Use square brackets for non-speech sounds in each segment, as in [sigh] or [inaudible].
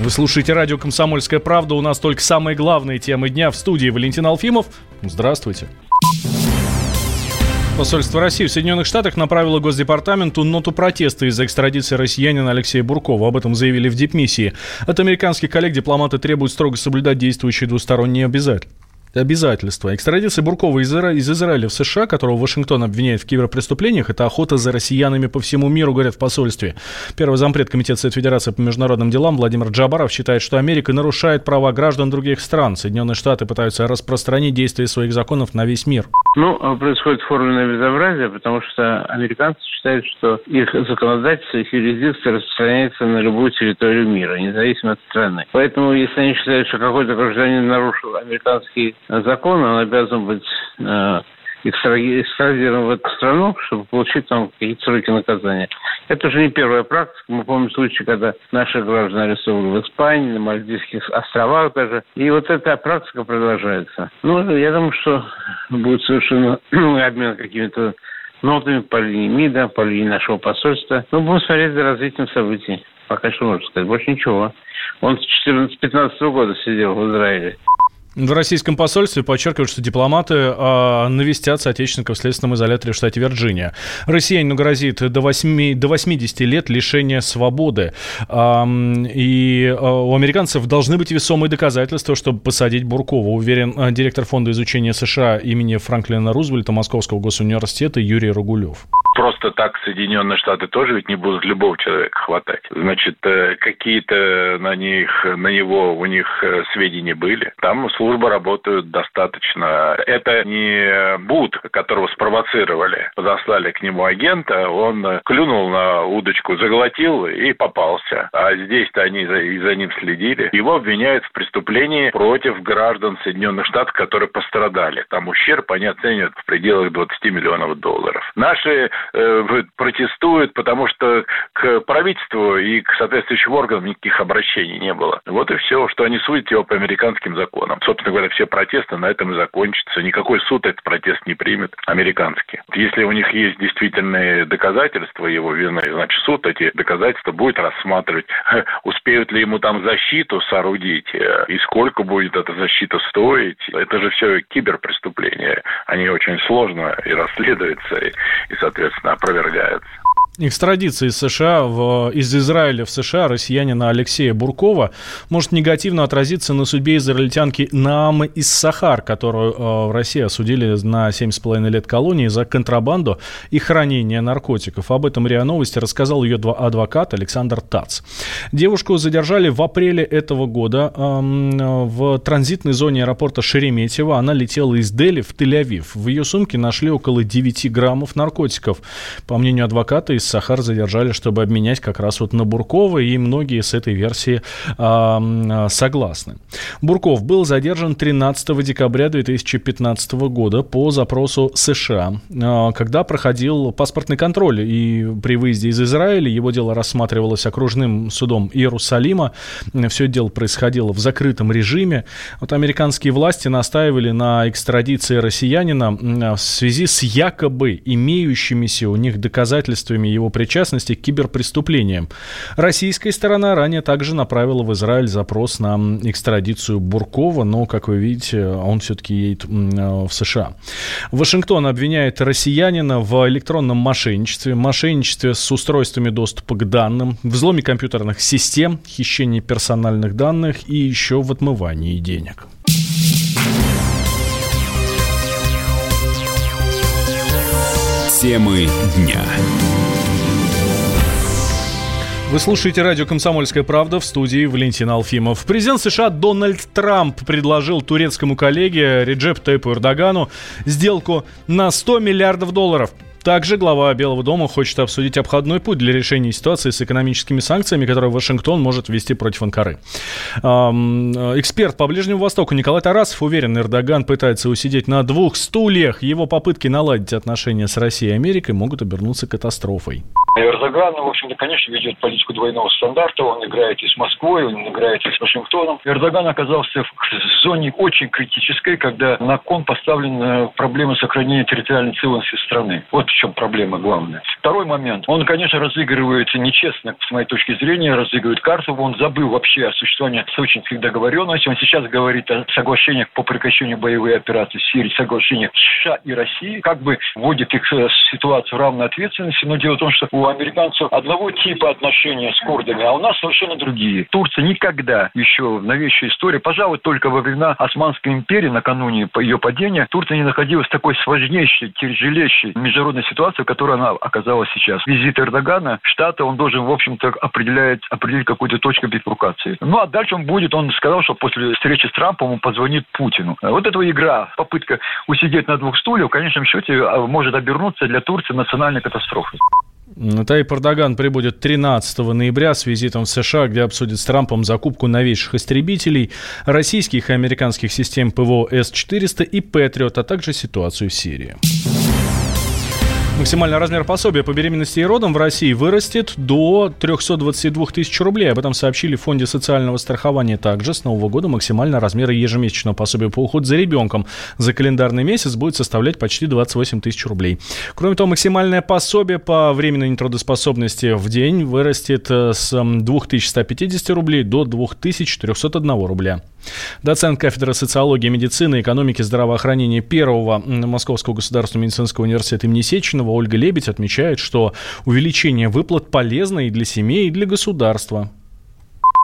Вы слушаете радио «Комсомольская правда». У нас только самые главные темы дня в студии. Валентин Алфимов. Здравствуйте. Посольство России в Соединенных Штатах направило Госдепартаменту ноту протеста из-за экстрадиции россиянина Алексея Буркова. Об этом заявили в дипмиссии. От американских коллег дипломаты требуют строго соблюдать действующие двусторонние обязательства обязательства. Экстрадиция Буркова из, Изра... из Израиля в США, которого Вашингтон обвиняет в киберпреступлениях, это охота за россиянами по всему миру, говорят в посольстве. Первый зампред Комитета Совет Федерации по международным делам Владимир Джабаров считает, что Америка нарушает права граждан других стран. Соединенные Штаты пытаются распространить действия своих законов на весь мир. Ну, а происходит форменное безобразие, потому что американцы считают, что их законодательство, их юрисдикция распространяется на любую территорию мира, независимо от страны. Поэтому, если они считают, что какой-то гражданин нарушил американский закон, он обязан быть э, экстрадирован в эту страну, чтобы получить там какие-то сроки наказания. Это уже не первая практика. Мы помним случаи, когда наши граждане арестовали в Испании, на Мальдивских островах даже. И вот эта практика продолжается. Ну, я думаю, что будет совершенно [clears throat] обмен какими-то нотами по линии МИДа, по линии нашего посольства. Ну, будем смотреть за развитием событий. Пока что можно сказать. Больше ничего. Он с 14-15 года сидел в Израиле. В российском посольстве подчеркивают, что дипломаты э, навестят соотечественников в следственном изоляторе в штате Вирджиния. Россиянину грозит до, 8, до 80 лет лишения свободы. Э, и э, у американцев должны быть весомые доказательства, чтобы посадить Буркова, уверен э, директор фонда изучения США имени Франклина Рузвельта Московского госуниверситета Юрий Рогулев просто так Соединенные Штаты тоже ведь не будут любого человека хватать. Значит, э, какие-то на них, на него у них э, сведения были. Там службы работают достаточно. Это не Буд, которого спровоцировали, заслали к нему агента, он клюнул на удочку, заглотил и попался. А здесь-то они за, и за ним следили. Его обвиняют в преступлении против граждан Соединенных Штатов, которые пострадали. Там ущерб они оценивают в пределах 20 миллионов долларов. Наши Э, протестуют, потому что к правительству и к соответствующим органам никаких обращений не было. Вот и все, что они судят его по американским законам. Собственно говоря, все протесты на этом и закончатся. Никакой суд этот протест не примет, американский. Если у них есть действительные доказательства его вины, значит, суд эти доказательства будет рассматривать. [laughs] Успеют ли ему там защиту соорудить, э, и сколько будет эта защита стоить. Это же все киберпреступления. Они очень сложно и расследуются, и, соответственно, соответственно, Экстрадиция из США, в, из Израиля в США россиянина Алексея Буркова может негативно отразиться на судьбе израильтянки Наамы из Сахар, которую э, в России осудили на 7,5 лет колонии за контрабанду и хранение наркотиков. Об этом РИА Новости рассказал ее адвокат Александр Тац. Девушку задержали в апреле этого года э, в транзитной зоне аэропорта Шереметьево. Она летела из Дели в Тель-Авив. В ее сумке нашли около 9 граммов наркотиков. По мнению адвоката, из Сахар задержали, чтобы обменять как раз вот на Буркова, и многие с этой версией э, согласны. Бурков был задержан 13 декабря 2015 года по запросу США, э, когда проходил паспортный контроль, и при выезде из Израиля его дело рассматривалось окружным судом Иерусалима. Все дело происходило в закрытом режиме. Вот американские власти настаивали на экстрадиции россиянина в связи с якобы имеющимися у них доказательствами его причастности к киберпреступлениям. Российская сторона ранее также направила в Израиль запрос на экстрадицию Буркова, но, как вы видите, он все-таки едет в США. Вашингтон обвиняет россиянина в электронном мошенничестве, мошенничестве с устройствами доступа к данным, взломе компьютерных систем, хищении персональных данных и еще в отмывании денег. Темы дня. Вы слушаете радио «Комсомольская правда» в студии Валентин Алфимов. Президент США Дональд Трамп предложил турецкому коллеге Реджеп Тейпу Эрдогану сделку на 100 миллиардов долларов – также глава Белого дома хочет обсудить обходной путь для решения ситуации с экономическими санкциями, которые Вашингтон может ввести против Анкары. Эксперт по Ближнему Востоку Николай Тарасов уверен, Эрдоган пытается усидеть на двух стульях. Его попытки наладить отношения с Россией и Америкой могут обернуться катастрофой. Эрдоган, в общем-то, конечно, ведет политику двойного стандарта. Он играет и с Москвой, он играет и с Вашингтоном. Эрдоган оказался в зоне очень критической, когда на кон поставлена проблема сохранения территориальной целостности страны. Вот в чем проблема главная. Второй момент. Он, конечно, разыгрывает нечестно, с моей точки зрения, разыгрывает карту. Он забыл вообще о существовании сочинских договоренностей. Он сейчас говорит о соглашениях по прекращению боевых операций в Сирии, соглашениях США и России, как бы вводит их в ситуацию равной ответственности. Но дело в том, что у американцев одного типа отношения с курдами, а у нас совершенно другие. Турция никогда еще в новейшей истории, пожалуй, только во времена Османской империи, накануне ее падения, Турция не находилась в такой сложнейшей, тяжелейшей международной ситуации, в которой она оказалась сейчас. Визит Эрдогана в Штаты, он должен, в общем-то, определять, определить какую-то точку бифуркации. Ну, а дальше он будет, он сказал, что после встречи с Трампом он позвонит Путину. Вот эта игра, попытка усидеть на двух стульях, в конечном счете, а, может обернуться для Турции национальной катастрофой. Таип Эрдоган прибудет 13 ноября с визитом в США, где обсудит с Трампом закупку новейших истребителей, российских и американских систем ПВО С-400 и Патриот, а также ситуацию в Сирии. Максимальный размер пособия по беременности и родам в России вырастет до 322 тысяч рублей. Об этом сообщили в Фонде социального страхования. Также с нового года максимальный размер ежемесячного пособия по уходу за ребенком за календарный месяц будет составлять почти 28 тысяч рублей. Кроме того, максимальное пособие по временной нетрудоспособности в день вырастет э, с 2150 рублей до 2301 рубля. Доцент кафедры социологии, медицины, экономики, здравоохранения первого Московского государственного медицинского университета имени Сеченова Ольга Лебедь отмечает, что увеличение выплат полезно и для семей, и для государства.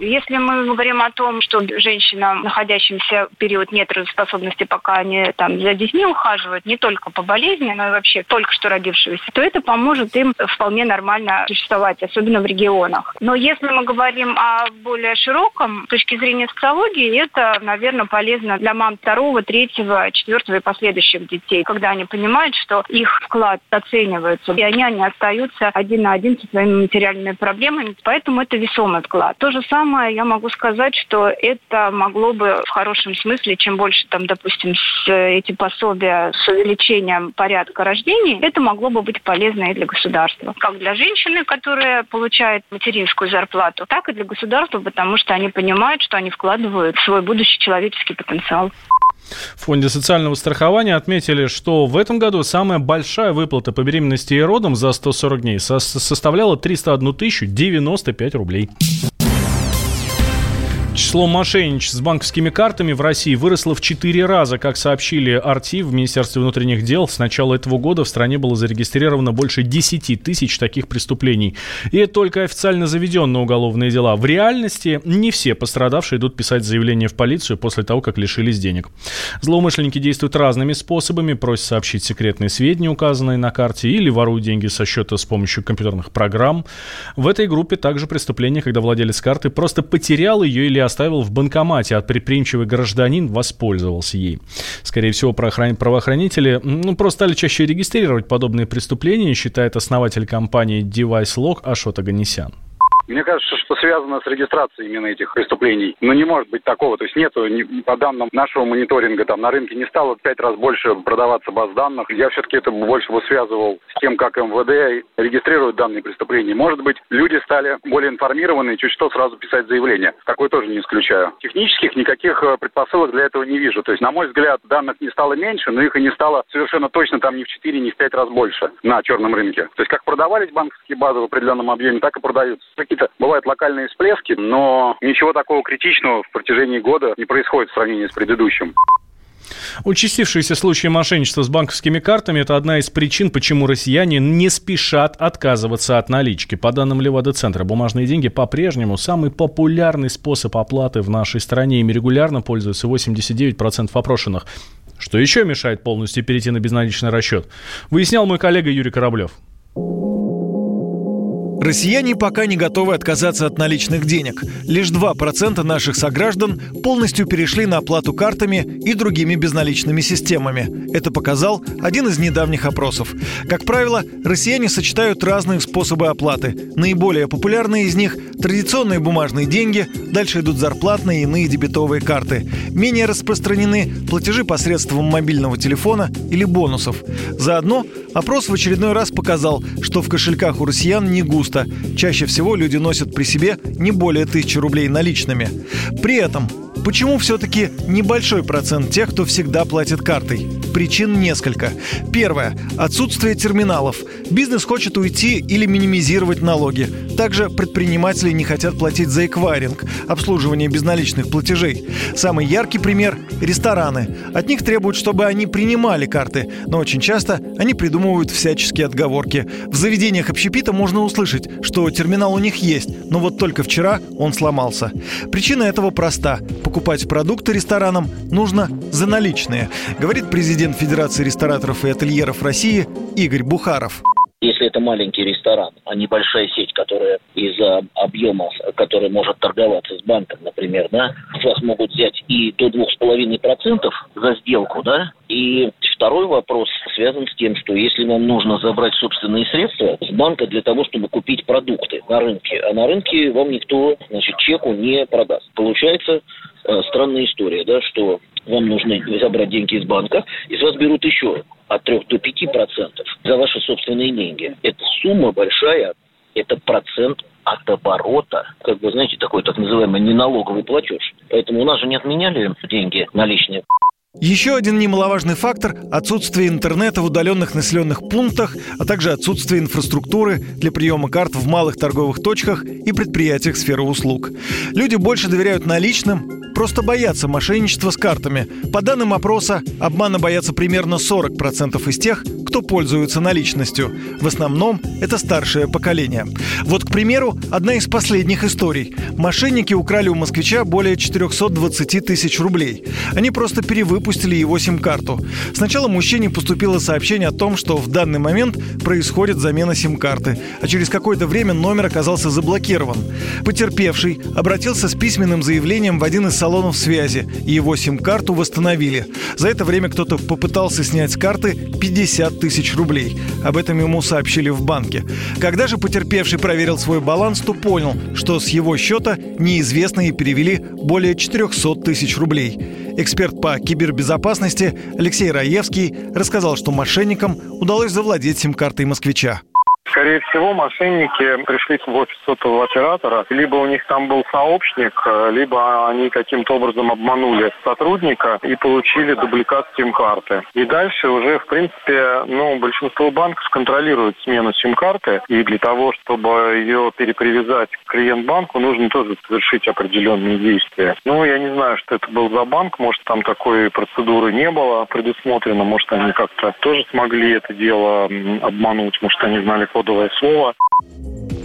Если мы говорим о том, что женщинам, находящимся в период нетрудоспособности, пока они там за детьми ухаживают, не только по болезни, но и вообще только что родившиеся, то это поможет им вполне нормально существовать, особенно в регионах. Но если мы говорим о более широком, с точки зрения социологии, это, наверное, полезно для мам второго, третьего, четвертого и последующих детей, когда они понимают, что их вклад оценивается, и они не остаются один на один со своими материальными проблемами, поэтому это весомый вклад. То же самое самое я могу сказать, что это могло бы в хорошем смысле, чем больше там, допустим, с, эти пособия с увеличением порядка рождений, это могло бы быть полезно и для государства. Как для женщины, которая получает материнскую зарплату, так и для государства, потому что они понимают, что они вкладывают в свой будущий человеческий потенциал. В Фонде социального страхования отметили, что в этом году самая большая выплата по беременности и родам за 140 дней составляла 301 тысячу 95 рублей. Число мошенничеств с банковскими картами в России выросло в 4 раза. Как сообщили Арти в Министерстве внутренних дел, с начала этого года в стране было зарегистрировано больше 10 тысяч таких преступлений. И это только официально заведенные уголовные дела. В реальности не все пострадавшие идут писать заявление в полицию после того, как лишились денег. Злоумышленники действуют разными способами. Просят сообщить секретные сведения, указанные на карте, или воруют деньги со счета с помощью компьютерных программ. В этой группе также преступление, когда владелец карты просто потерял ее или оставил в банкомате, а предприимчивый гражданин воспользовался ей. Скорее всего, правоохранители ну, просто стали чаще регистрировать подобные преступления, считает основатель компании DeviceLock Ашот Аганесян. Мне кажется, что связано с регистрацией именно этих преступлений. Но не может быть такого. То есть нету, по данным нашего мониторинга, там на рынке не стало в пять раз больше продаваться баз данных. Я все-таки это больше бы связывал с тем, как МВД регистрирует данные преступления. Может быть, люди стали более информированы чуть что сразу писать заявление. Такое тоже не исключаю. Технических никаких э, предпосылок для этого не вижу. То есть, на мой взгляд, данных не стало меньше, но их и не стало совершенно точно там ни в 4, ни в 5 раз больше на черном рынке. То есть, как продавались банковские базы в определенном объеме, так и продаются. Какие-то бывают локальные всплески, но ничего такого критичного в протяжении года не происходит в сравнении с предыдущим. Участившиеся случаи мошенничества с банковскими картами – это одна из причин, почему россияне не спешат отказываться от налички. По данным Левада-центра, бумажные деньги по-прежнему самый популярный способ оплаты в нашей стране. Ими регулярно пользуются 89% опрошенных. Что еще мешает полностью перейти на безналичный расчет? Выяснял мой коллега Юрий Кораблев. Россияне пока не готовы отказаться от наличных денег. Лишь 2% наших сограждан полностью перешли на оплату картами и другими безналичными системами. Это показал один из недавних опросов. Как правило, россияне сочетают разные способы оплаты. Наиболее популярные из них – традиционные бумажные деньги, дальше идут зарплатные и иные дебетовые карты. Менее распространены платежи посредством мобильного телефона или бонусов. Заодно опрос в очередной раз показал, что в кошельках у россиян не густо густо. Чаще всего люди носят при себе не более тысячи рублей наличными. При этом Почему все-таки небольшой процент тех, кто всегда платит картой? Причин несколько. Первое. Отсутствие терминалов. Бизнес хочет уйти или минимизировать налоги. Также предприниматели не хотят платить за эквайринг, обслуживание безналичных платежей. Самый яркий пример – рестораны. От них требуют, чтобы они принимали карты, но очень часто они придумывают всяческие отговорки. В заведениях общепита можно услышать, что терминал у них есть, но вот только вчера он сломался. Причина этого проста. Покупать продукты ресторанам нужно за наличные, говорит президент Федерации рестораторов и ательеров России Игорь Бухаров. Если это маленький ресторан, а небольшая сеть, которая из-за объема, который может торговаться с банком, например, да, с вас могут взять и до двух с половиной процентов за сделку, да, и второй вопрос связан с тем, что если вам нужно забрать собственные средства с банка для того, чтобы купить продукты на рынке, а на рынке вам никто, значит, чеку не продаст. Получается э, странная история, да, что вам нужно забрать деньги из банка, и с вас берут еще от 3 до 5 процентов за ваши собственные деньги. Это сумма большая, это процент от оборота, как бы, знаете, такой так называемый неналоговый платеж. Поэтому у нас же не отменяли деньги наличные. Еще один немаловажный фактор – отсутствие интернета в удаленных населенных пунктах, а также отсутствие инфраструктуры для приема карт в малых торговых точках и предприятиях сферы услуг. Люди больше доверяют наличным, просто боятся мошенничества с картами. По данным опроса, обмана боятся примерно 40% из тех, кто пользуется наличностью. В основном это старшее поколение. Вот, к примеру, одна из последних историй. Мошенники украли у москвича более 420 тысяч рублей. Они просто перевыпустили его сим-карту. Сначала мужчине поступило сообщение о том, что в данный момент происходит замена сим-карты, а через какое-то время номер оказался заблокирован. Потерпевший обратился с письменным заявлением в один из салонов связи, и его сим-карту восстановили. За это время кто-то попытался снять с карты 50 тысяч рублей. Об этом ему сообщили в банке. Когда же потерпевший проверил свой баланс, то понял, что с его счета неизвестные перевели более 400 тысяч рублей. Эксперт по кибербезопасности Алексей Раевский рассказал, что мошенникам удалось завладеть сим-картой москвича. Скорее всего, мошенники пришли в офис сотового оператора. Либо у них там был сообщник, э, либо они каким-то образом обманули сотрудника и получили дубликат сим-карты. И дальше уже, в принципе, ну, большинство банков контролирует смену сим-карты. И для того, чтобы ее перепривязать к клиент-банку, нужно тоже совершить определенные действия. Ну, я не знаю, что это был за банк. Может, там такой процедуры не было предусмотрено. Может, они как-то тоже смогли это дело обмануть. Может, они знали кодовое слово.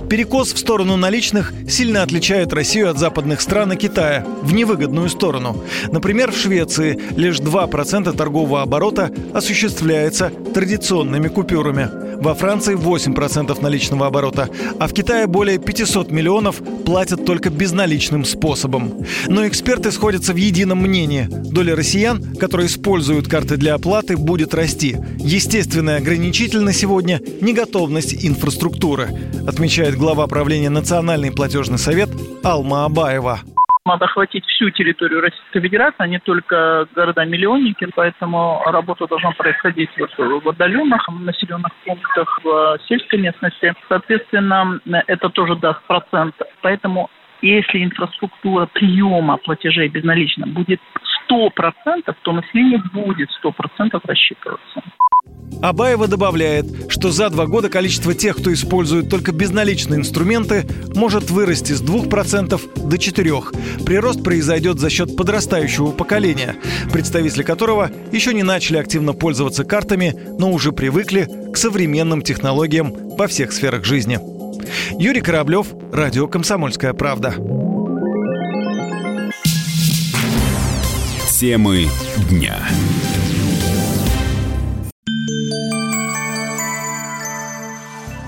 Перекос в сторону наличных сильно отличает Россию от западных стран и Китая в невыгодную сторону. Например, в Швеции лишь 2% торгового оборота осуществляется традиционными купюрами. Во Франции 8% наличного оборота, а в Китае более 500 миллионов платят только безналичным способом. Но эксперты сходятся в едином мнении. Доля россиян, которые используют карты для оплаты, будет расти. Естественный ограничитель на сегодня – неготовность инфраструктуры, отмечает глава правления Национальный платежный совет Алма Абаева. Надо охватить всю территорию Российской Федерации, а не только города-миллионники, поэтому работа должна происходить вот в отдаленных населенных пунктах, в сельской местности. Соответственно, это тоже даст процент. Поэтому если инфраструктура приема платежей безналично будет 100%, то население будет 100% рассчитываться. Абаева добавляет, что за два года количество тех, кто использует только безналичные инструменты, может вырасти с 2% до 4%. Прирост произойдет за счет подрастающего поколения, представители которого еще не начали активно пользоваться картами, но уже привыкли к современным технологиям во всех сферах жизни. Юрий Кораблев, Радио «Комсомольская правда». Темы дня.